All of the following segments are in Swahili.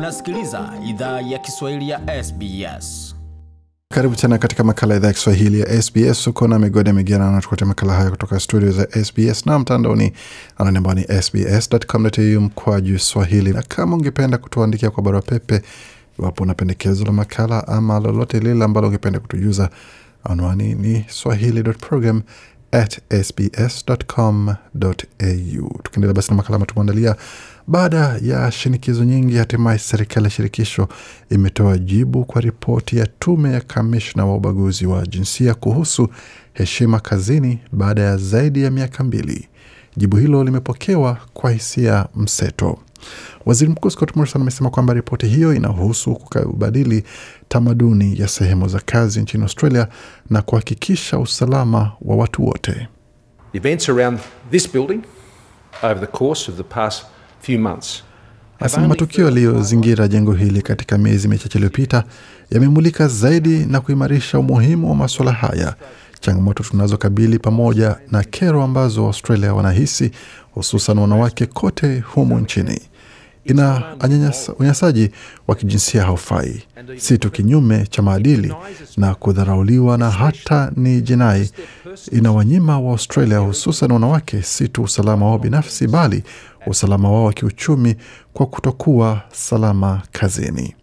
Unasikiliza idhaa ya Kiswahili ya SBS. Karibu tena katika makala idhaa ya Kiswahili ya SBS. Uko na migode migerano natukuletea makala haya kutoka studio za SBS na mtandaoni anwani ni sbs.com.au mkwaju swahili. Na kama ungependa kutuandikia kwa barua pepe, iwapo una pendekezo la makala ama lolote lile ambalo ungependa kutujuza, anwani ni swahili.program at sbs.com.au. Tukiendelea basi na makala ambayo tumeandalia. Baada ya shinikizo nyingi, hatimaye serikali ya shirikisho imetoa jibu kwa ripoti ya tume ya kamishna wa ubaguzi wa jinsia kuhusu heshima kazini baada ya zaidi ya miaka mbili. Jibu hilo limepokewa kwa hisia mseto. Waziri Mkuu Scott Morrison amesema kwamba ripoti hiyo inahusu kubadili tamaduni ya sehemu za kazi nchini Australia na kuhakikisha usalama wa watu wote. Events around this building over the course of the past Asema matukio yaliyozingira jengo hili katika miezi michache iliyopita yamemulika zaidi na kuimarisha umuhimu wa masuala haya, changamoto tunazokabili pamoja na kero ambazo Australia wanahisi, hususan wanawake kote humu nchini. Ina unyanyasaji wa kijinsia haufai, si tu kinyume cha maadili na kudharauliwa, na hata ni jinai. Inawanyima wa Australia, hususan wanawake, si tu usalama wao binafsi, bali usalama wao wa kiuchumi kwa kutokuwa salama kazini.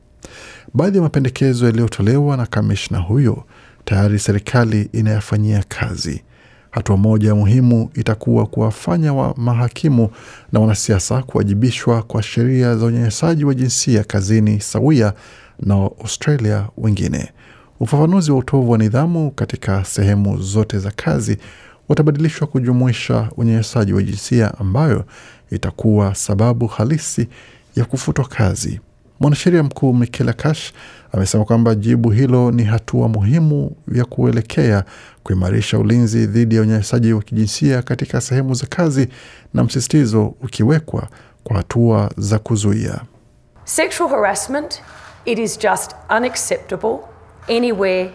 Baadhi ya mapendekezo yaliyotolewa na kamishna huyo tayari serikali inayafanyia kazi. Hatua moja muhimu itakuwa kuwafanya wa mahakimu na wanasiasa kuwajibishwa kwa sheria za unyanyasaji wa jinsia kazini sawia na Australia wengine. Ufafanuzi wa utovu wa nidhamu katika sehemu zote za kazi utabadilishwa kujumuisha unyanyasaji wa jinsia ambayo itakuwa sababu halisi ya kufutwa kazi. Mwanasheria mkuu Michaela Cash amesema kwamba jibu hilo ni hatua muhimu ya kuelekea kuimarisha ulinzi dhidi ya unyanyasaji wa kijinsia katika sehemu za kazi, na msisitizo ukiwekwa kwa hatua za kuzuia. Sexual harassment, it is just unacceptable anywhere.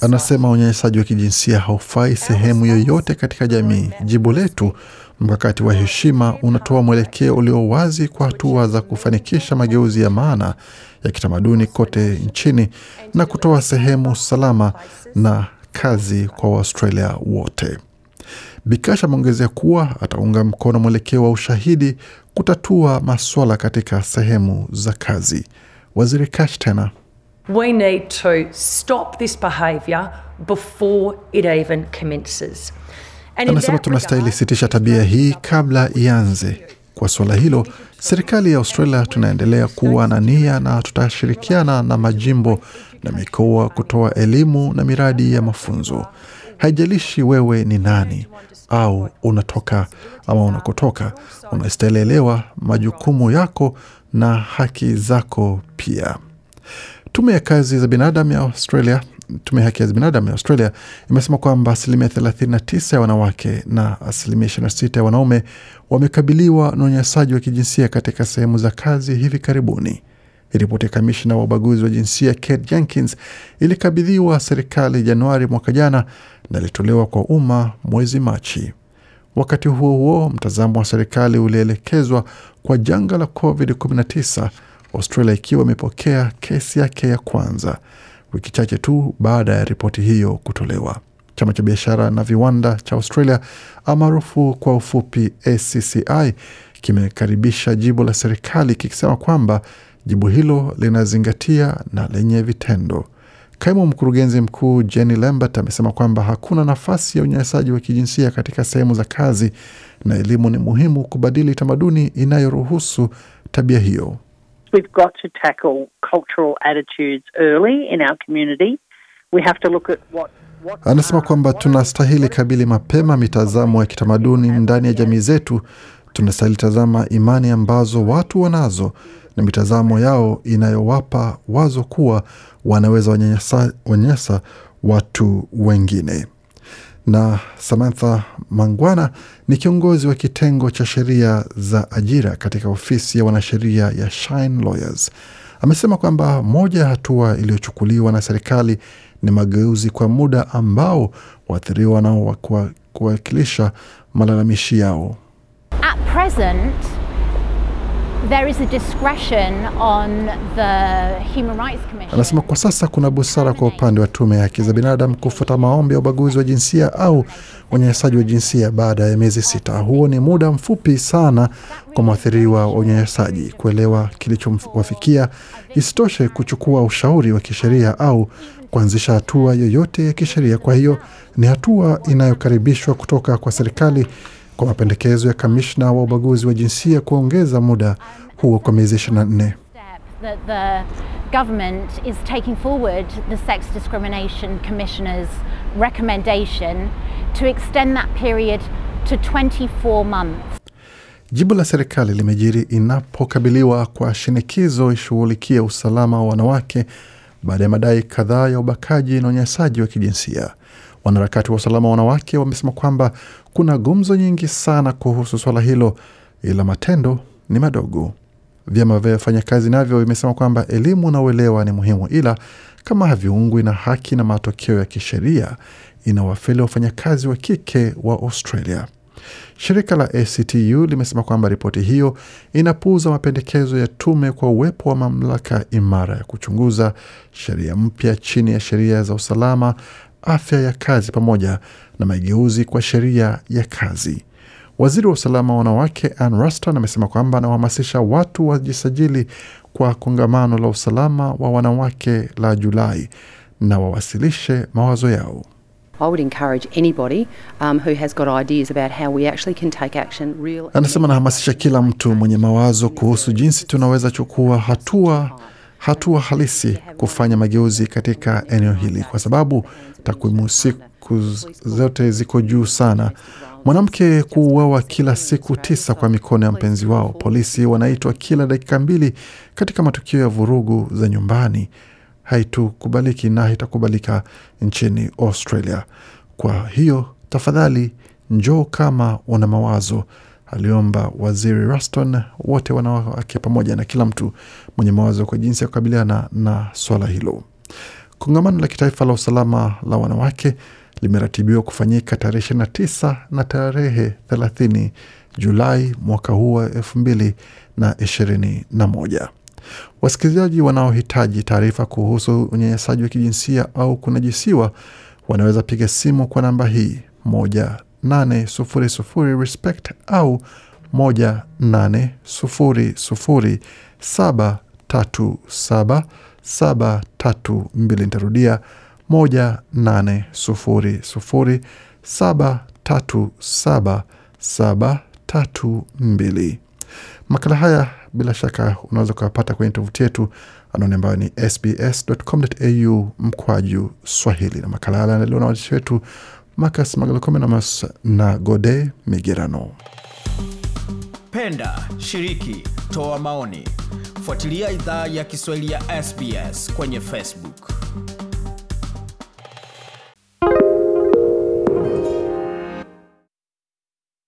Anasema unyanyasaji wa kijinsia haufai sehemu yoyote katika jamii. Jibu letu, mkakati wa heshima, unatoa mwelekeo ulio wazi kwa hatua za kufanikisha mageuzi ya maana ya kitamaduni kote nchini na kutoa sehemu salama na kazi kwa Waustralia wote. Bikash ameongezea kuwa ataunga mkono mwelekeo wa ushahidi kutatua maswala katika sehemu za kazi. Waziri Kash tena We need to stop this behaviour before it even commences. Anasema tunastahili sitisha tabia hii kabla ianze. Kwa suala hilo, serikali ya Australia tunaendelea kuwa na nia na tutashirikiana na majimbo na mikoa kutoa elimu na miradi ya mafunzo. Haijalishi wewe ni nani au unatoka ama unakotoka, unastahili elewa majukumu yako na haki zako pia. Tume ya kazi za binadamu ya Australia, tume ya haki za binadamu ya Australia imesema kwamba asilimia 39 ya wanawake na asilimia 26 ya wanaume wamekabiliwa na unyanyasaji wa kijinsia katika sehemu za kazi hivi karibuni. Ripoti ya kamishna wa ubaguzi wa jinsia Kate Jenkins ilikabidhiwa serikali Januari mwaka jana na ilitolewa kwa umma mwezi Machi. Wakati huo huo, mtazamo wa serikali ulielekezwa kwa janga la COVID-19, Australia ikiwa imepokea kesi yake ya kwanza wiki chache tu baada ya ripoti hiyo kutolewa. Chama cha biashara na viwanda cha Australia maarufu kwa ufupi ACCI kimekaribisha jibu la serikali kikisema kwamba jibu hilo linazingatia na lenye vitendo. Kaimu mkurugenzi mkuu Jenny Lambert amesema kwamba hakuna nafasi ya unyanyasaji wa kijinsia katika sehemu za kazi na elimu ni muhimu kubadili tamaduni inayoruhusu tabia hiyo. We've got to tackle cultural attitudes early in our community. We have to look at what, Anasema kwamba tunastahili kabili mapema mitazamo ya kitamaduni ndani ya jamii zetu. Tunastahili tazama imani ambazo watu wanazo na mitazamo yao inayowapa wazo kuwa wanaweza wanyanyasa watu wengine. Na Samantha Mangwana ni kiongozi wa kitengo cha sheria za ajira katika ofisi ya wanasheria ya Shine Lawyers. Amesema kwamba moja ya hatua iliyochukuliwa na serikali ni mageuzi kwa muda ambao waathiriwa nao kuwakilisha malalamishi yao. At present, Anasema kwa sasa kuna busara kwa upande wa tume ya haki za binadamu kufuta maombi ya ubaguzi wa jinsia au unyanyasaji wa jinsia baada ya miezi sita. Huo ni muda mfupi sana kwa mwathiriwa wa unyanyasaji kuelewa kilichowafikia, isitoshe kuchukua ushauri wa kisheria au kuanzisha hatua yoyote ya kisheria. Kwa hiyo ni hatua inayokaribishwa kutoka kwa serikali kwa mapendekezo ya kamishna wa ubaguzi wa jinsia kuongeza muda huo kwa miezi 24. That government is taking forward the Sex Discrimination Commissioner's recommendation to extend that period to 24 months. Jibu la serikali limejiri inapokabiliwa kwa shinikizo ishughulikie usalama wa wanawake baada ya madai kadhaa ya ubakaji na unyanyasaji wa kijinsia. Wanaharakati wa usalama wa wanawake wamesema kwamba kuna gumzo nyingi sana kuhusu swala hilo, ila matendo ni madogo. Vyama vya wafanyakazi navyo vimesema kwamba elimu na uelewa ni muhimu, ila kama haviungwi na haki na matokeo ya kisheria, inawafeli wafanyakazi wa kike wa Australia. Shirika la ACTU limesema kwamba ripoti hiyo inapuuza mapendekezo ya tume kwa uwepo wa mamlaka imara ya kuchunguza sheria mpya chini ya sheria za usalama, afya ya kazi pamoja na mageuzi kwa sheria ya kazi. Waziri wa usalama wa wanawake Ann Ruston amesema kwamba anawahamasisha watu wajisajili kwa kongamano la usalama wa wanawake la Julai na wawasilishe mawazo yao. I would encourage anybody um, who has got ideas about how we actually can take action real. Anasema anahamasisha kila mtu mwenye mawazo kuhusu jinsi tunaweza chukua hatua hatua halisi kufanya mageuzi katika eneo hili, kwa sababu takwimu siku zote ziko juu sana. Mwanamke kuuawa kila siku tisa kwa mikono ya mpenzi wao. Polisi wanaitwa kila dakika mbili katika matukio ya vurugu za nyumbani. Haitukubaliki na haitakubalika nchini Australia. Kwa hiyo tafadhali, njoo kama una mawazo, aliomba waziri Ruston. Wote wanawake pamoja na kila mtu mwenye mawazo kwa jinsi ya kukabiliana na swala hilo. Kongamano la kitaifa la usalama la wanawake limeratibiwa kufanyika tarehe 29 na tarehe 30 Julai mwaka huu wa elfu mbili na ishirini na moja. Wasikilizaji wanaohitaji taarifa kuhusu unyanyasaji wa kijinsia au kunajisiwa wanaweza piga simu kwa namba hii moja nane sufuri sufuri respect au moja nane sufuri sufuri saba tatu saba saba tatu mbili. Nitarudia moja nane sufuri sufuri saba tatu saba saba tatu mbili. Makala haya bila shaka unaweza ukapata kwenye tovuti yetu anaoni ambayo ni sbs.com.au mkwaju Swahili, na makala haya yanaendelewa na waandishi wetu Marcus Magalokomenamas na Gode Migerano. Penda, shiriki, toa maoni, fuatilia idhaa ya Kiswahili ya SBS kwenye Facebook.